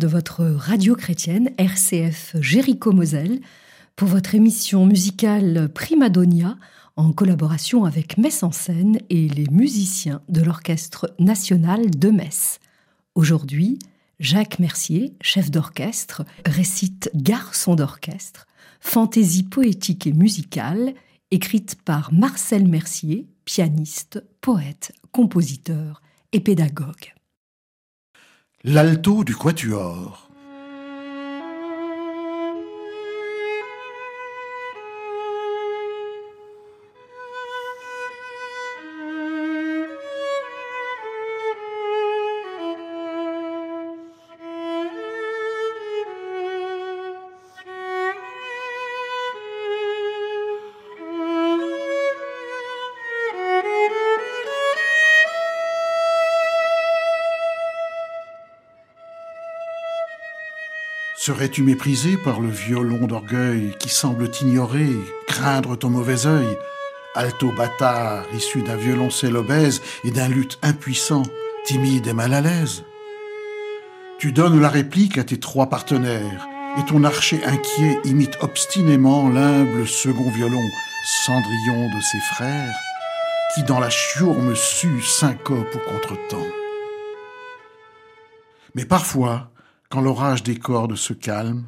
de votre radio chrétienne RCF Jéricho-Moselle pour votre émission musicale Primadonia en collaboration avec Metz en scène et les musiciens de l'Orchestre national de Metz. Aujourd'hui, Jacques Mercier, chef d'orchestre, récite Garçon d'orchestre, fantaisie poétique et musicale, écrite par Marcel Mercier, pianiste, poète, compositeur et pédagogue. L'alto du quatuor. Serais-tu méprisé par le violon d'orgueil qui semble t'ignorer, craindre ton mauvais œil? Alto bâtard, issu d'un violoncelle obèse et d'un luth impuissant, timide et mal à l'aise Tu donnes la réplique à tes trois partenaires, et ton archer inquiet imite obstinément l'humble second violon, Cendrillon de ses frères, qui dans la chiourme sue syncope au contretemps. Mais parfois, quand l'orage des cordes se calme,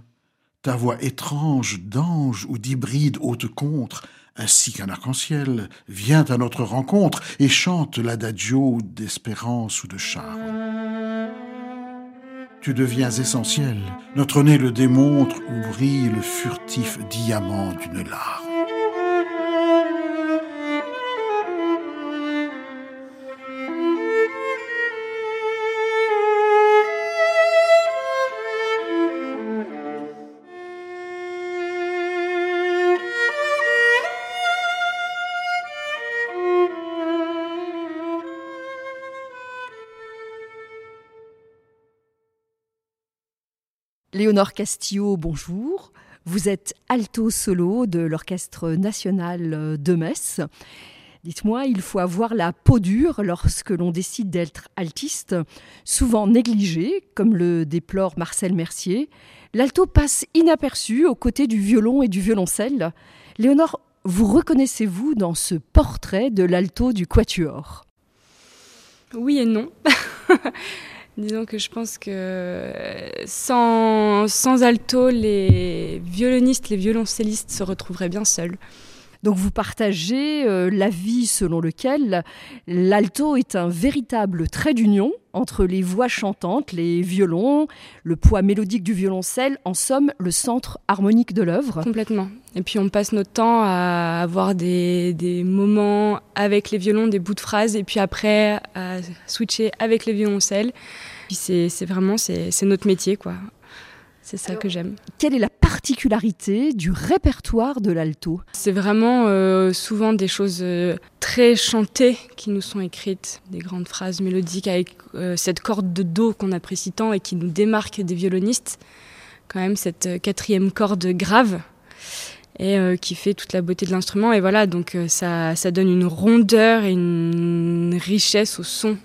ta voix étrange d'ange ou d'hybride haute contre, ainsi qu'un arc-en-ciel, vient à notre rencontre et chante l'adagio d'espérance ou de charme. Tu deviens essentiel, notre nez le démontre où brille le furtif diamant d'une larme. Léonore Castillo, bonjour. Vous êtes alto solo de l'Orchestre national de Metz. Dites-moi, il faut avoir la peau dure lorsque l'on décide d'être altiste, souvent négligé, comme le déplore Marcel Mercier. L'alto passe inaperçu aux côtés du violon et du violoncelle. Léonore, vous reconnaissez-vous dans ce portrait de l'alto du quatuor? Oui et non. Disons que je pense que sans, sans alto, les violonistes, les violoncellistes se retrouveraient bien seuls. Donc vous partagez euh, l'avis selon lequel l'alto est un véritable trait d'union entre les voix chantantes, les violons, le poids mélodique du violoncelle, en somme le centre harmonique de l'œuvre. Complètement. Et puis on passe notre temps à avoir des, des moments avec les violons, des bouts de phrases, et puis après à switcher avec les violoncelles. Puis c'est vraiment, c'est notre métier, quoi. C'est ça que j'aime. Quelle est la particularité du répertoire de l'alto C'est vraiment euh, souvent des choses euh, très chantées qui nous sont écrites, des grandes phrases mélodiques avec euh, cette corde de do qu'on apprécie tant et qui nous démarque des violonistes. Quand même cette quatrième corde grave et qui fait toute la beauté de l'instrument. Et voilà, donc ça, ça donne une rondeur et une richesse au son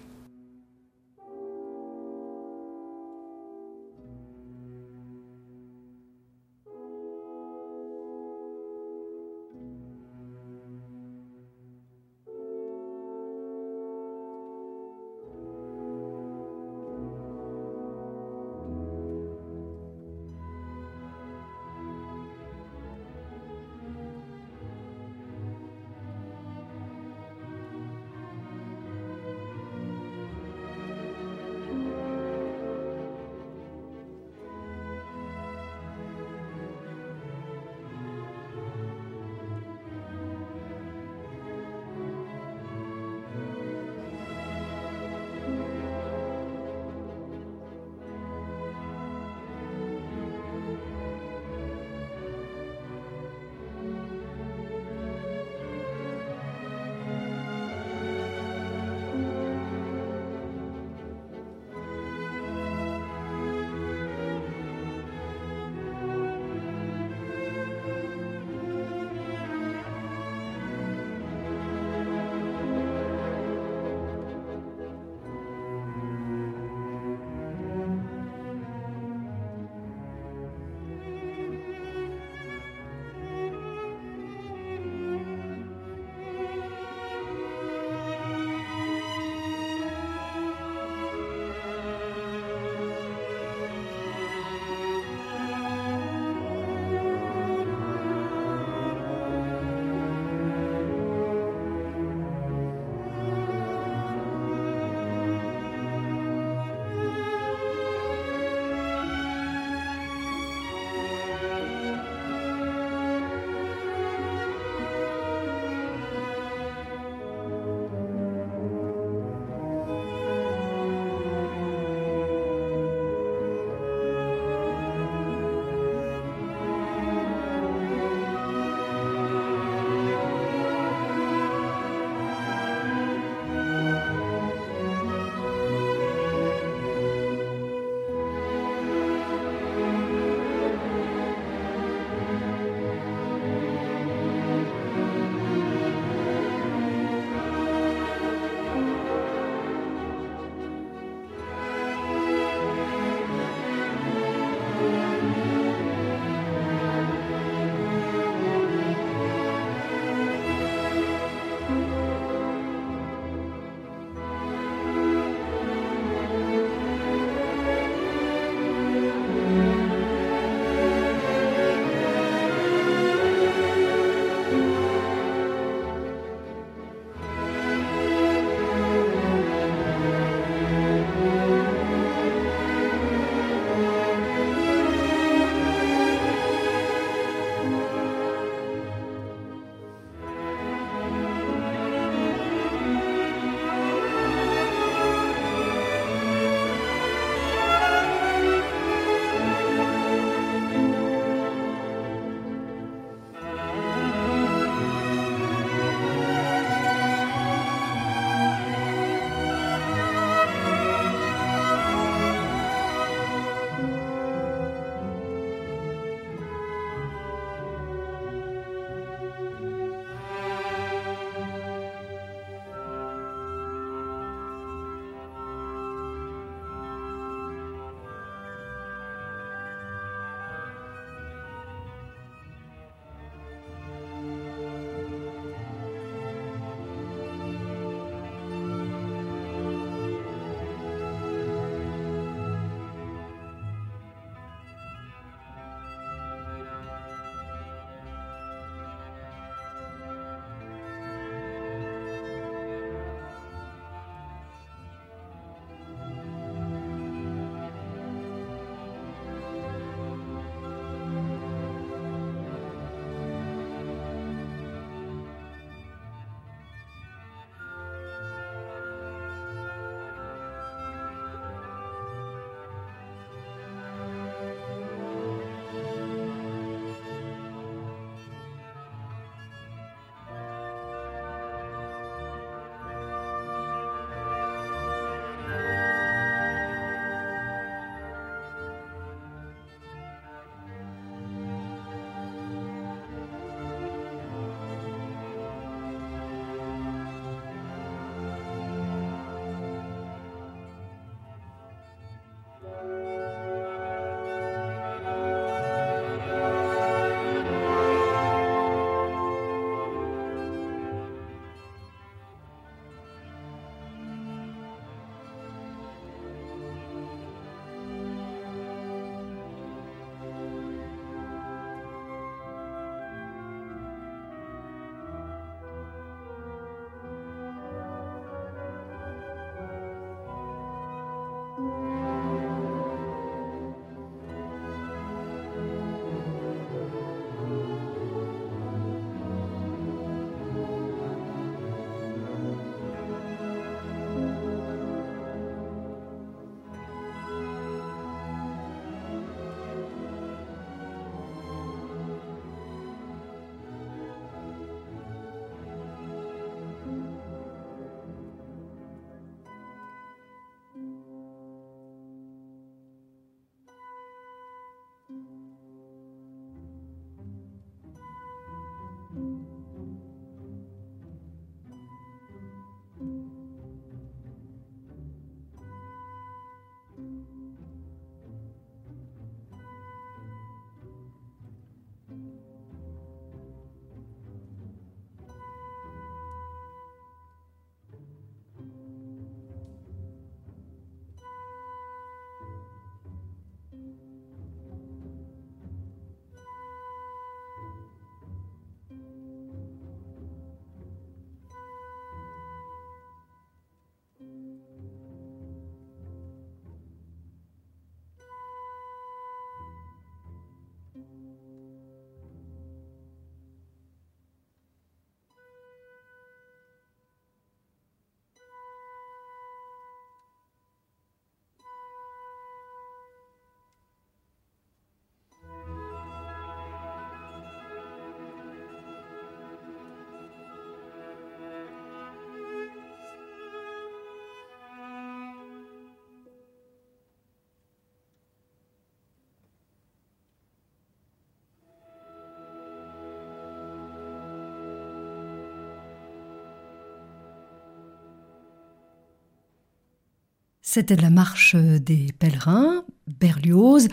C'était la marche des pèlerins, Berlioz.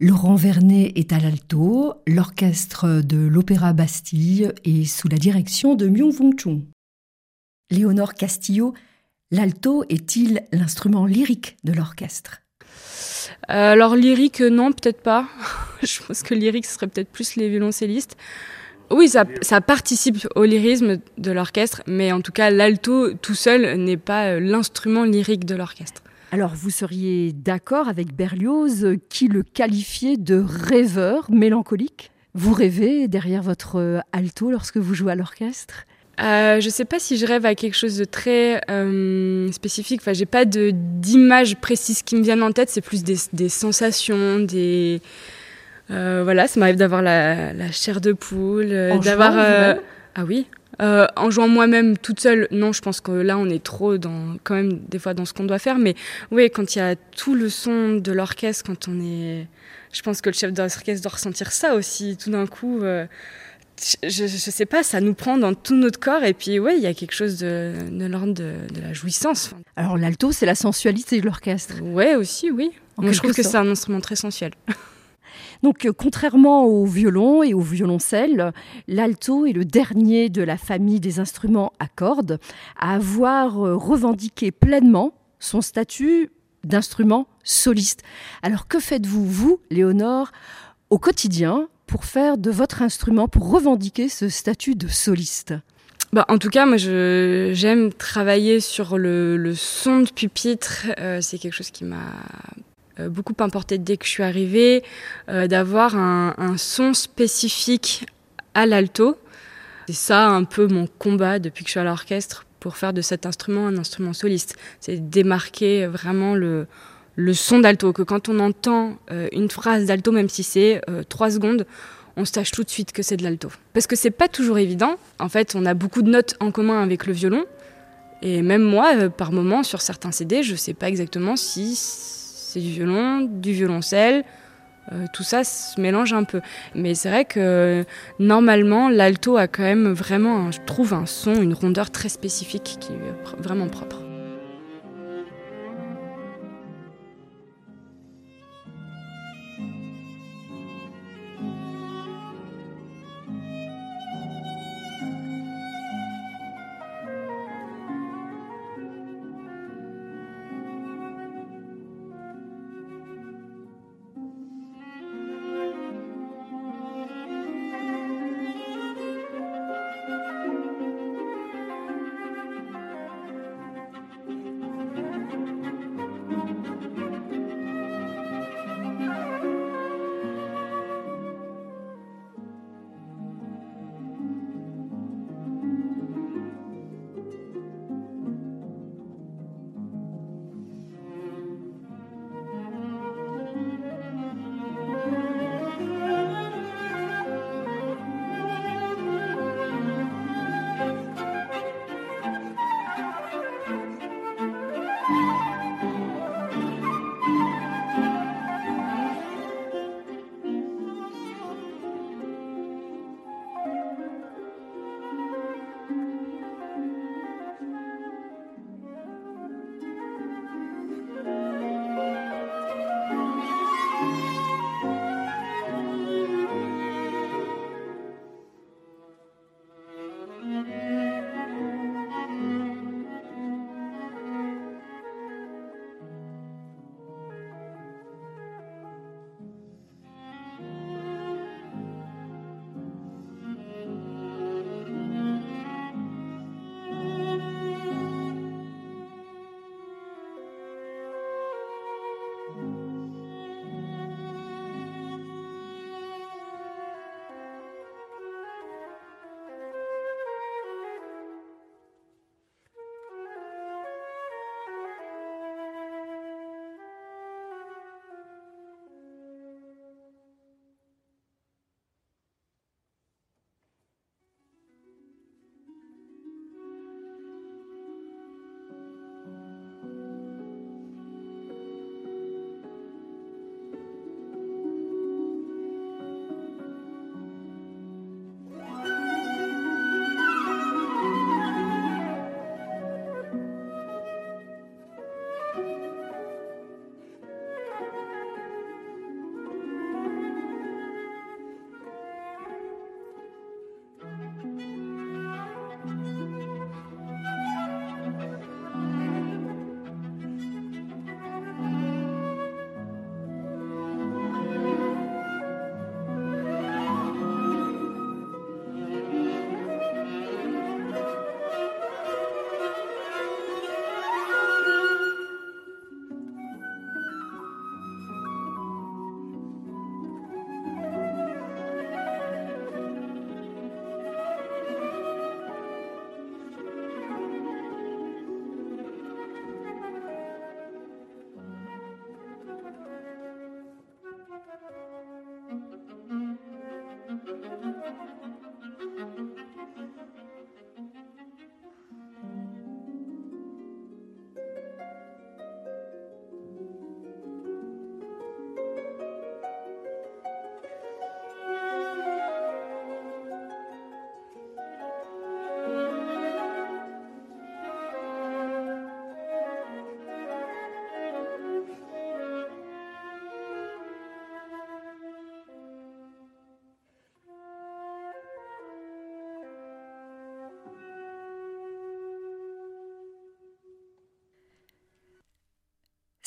Laurent Vernet est à l'alto, l'orchestre de l'Opéra Bastille est sous la direction de Myung Wung Chung. Léonore Castillo, l'alto est-il l'instrument lyrique de l'orchestre? Euh, Alors lyrique, non, peut-être pas. Je pense que lyrique, ce serait peut-être plus les violoncellistes. Oui, ça, ça, participe au lyrisme de l'orchestre, mais en tout cas, l'alto tout seul n'est pas euh, l'instrument lyrique de l'orchestre. Alors, vous seriez d'accord avec Berlioz euh, qui le qualifiait de rêveur mélancolique? Vous rêvez derrière votre euh, alto lorsque vous jouez à l'orchestre? Euh, je ne sais pas si je rêve à quelque chose de très euh, spécifique. Enfin, j'ai pas d'image précise qui me viennent en tête. C'est plus des, des, sensations, des euh, voilà. Ça m'arrive d'avoir la, la, chair de poule, d'avoir ah oui. En jouant moi-même toute seule, non, je pense que là on est trop dans, quand même des fois dans ce qu'on doit faire. Mais oui, quand il y a tout le son de l'orchestre, quand on est, je pense que le chef d'orchestre doit ressentir ça aussi. Tout d'un coup je, je, sais pas, ça nous prend dans tout notre corps et puis ouais, il y a quelque chose de, de l'ordre de, de, la jouissance. Alors l'alto, c'est la sensualité de l'orchestre. Ouais, aussi, oui. Moi, je trouve que c'est un instrument très sensuel. Donc, euh, contrairement au violon et au violoncelle, l'alto est le dernier de la famille des instruments à cordes à avoir euh, revendiqué pleinement son statut d'instrument soliste. Alors, que faites-vous, vous, Léonore, au quotidien pour faire de votre instrument, pour revendiquer ce statut de soliste? Bah, en tout cas, moi, j'aime travailler sur le, son de pupitre. Euh, c'est quelque chose qui m'a beaucoup importé dès que je suis arrivée, euh, d'avoir un, son spécifique à l'alto. C'est ça un peu mon combat depuis que je suis à l'orchestre pour faire de cet instrument un instrument soliste. C'est démarquer vraiment le, le son d'alto, que quand on entend euh, une phrase d'alto, même si c'est euh, trois secondes, on se tâche tout de suite que c'est de l'alto. Parce que c'est pas toujours évident. En fait, on a beaucoup de notes en commun avec le violon. Et même moi, euh, par moment, sur certains CD, je sais pas exactement si c'est du violon, du violoncelle. tout ça se mélange un peu. Mais c'est vrai que normalement, l'alto a quand même vraiment, je trouve, un son, une rondeur très spécifique qui est vraiment propre.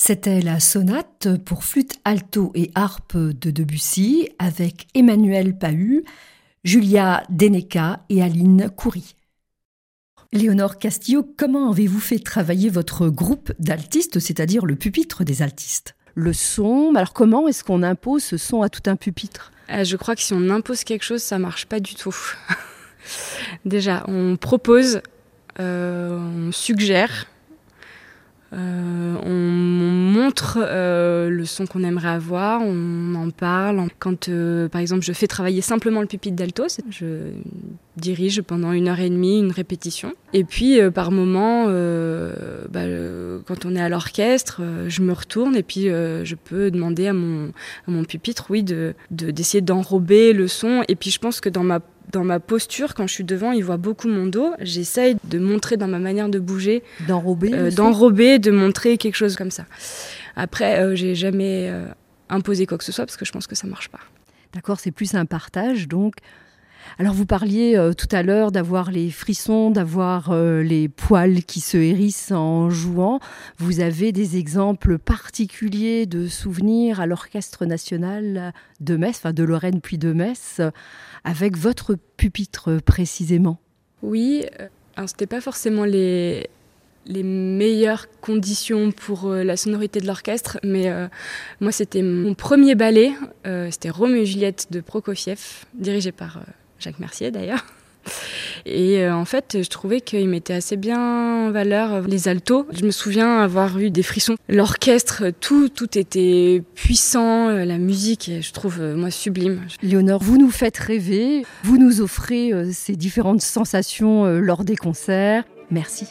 C'était la sonate pour flûte alto et harpe de Debussy avec Emmanuel Pahu, Julia Deneka et Aline Coury. Léonore Castillo, comment avez-vous fait travailler votre groupe d'altistes, c'est-à-dire le pupitre des altistes? Le son, alors comment est-ce qu'on impose ce son à tout un pupitre? Euh, Je crois que si on impose quelque chose, ça marche pas du tout. Déjà, on propose, euh, on suggère, euh, on, montre euh, le son qu'on aimerait avoir, on en parle. Quand, euh, par exemple, je fais travailler simplement le pupitre d'alto, je dirige pendant une heure et demie une répétition. Et puis, par moment, bah, quand on est à l'orchestre, je me retourne et puis je peux demander à mon, mon pupitre, oui, de d'essayer d'enrober le son. Et puis, je pense que dans ma dans ma posture, quand je suis devant, il voit beaucoup mon dos. J'essaye de montrer dans ma manière de bouger, d'enrober, euh, d'enrober, de montrer quelque chose comme ça. Après, euh, j'ai jamais euh, imposé quoi que ce soit parce que je pense que ça marche pas. D'accord, c'est plus un partage donc. Alors vous parliez euh, tout à l'heure d'avoir les frissons, d'avoir euh, les poils qui se hérissent en jouant. Vous avez des exemples particuliers de souvenirs à l'Orchestre national de Metz, enfin de Lorraine puis de Metz, avec votre pupitre précisément? Oui, euh, alors c'était pas forcément les, les meilleures conditions pour la sonorité de l'orchestre, mais moi c'était mon premier ballet, c'était Roméo et Juliette de Prokofiev, dirigé par Jacques Mercier d'ailleurs. Et euh, en fait, je trouvais qu'il mettait assez bien en valeur euh, les altos. Je me souviens avoir eu des frissons. L'orchestre, tout, tout était puissant, euh, la musique, je trouve, moi, sublime. Léonore, vous nous faites rêver, vous nous offrez ces différentes sensations lors des concerts. Merci.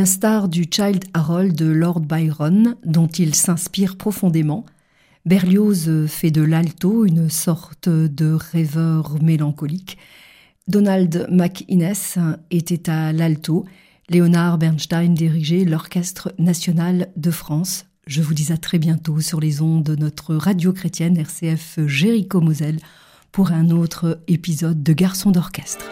L'instar du Child Harold de Lord Byron, dont il s'inspire profondément, Berlioz fait de l'alto une sorte de rêveur mélancolique. Donald McInnes était à l'alto. Léonard Bernstein dirigeait l'Orchestre national de France. Je vous dis à très bientôt sur les ondes de notre radio chrétienne RCF Jéricho Moselle pour un autre épisode de Garçons d'orchestre.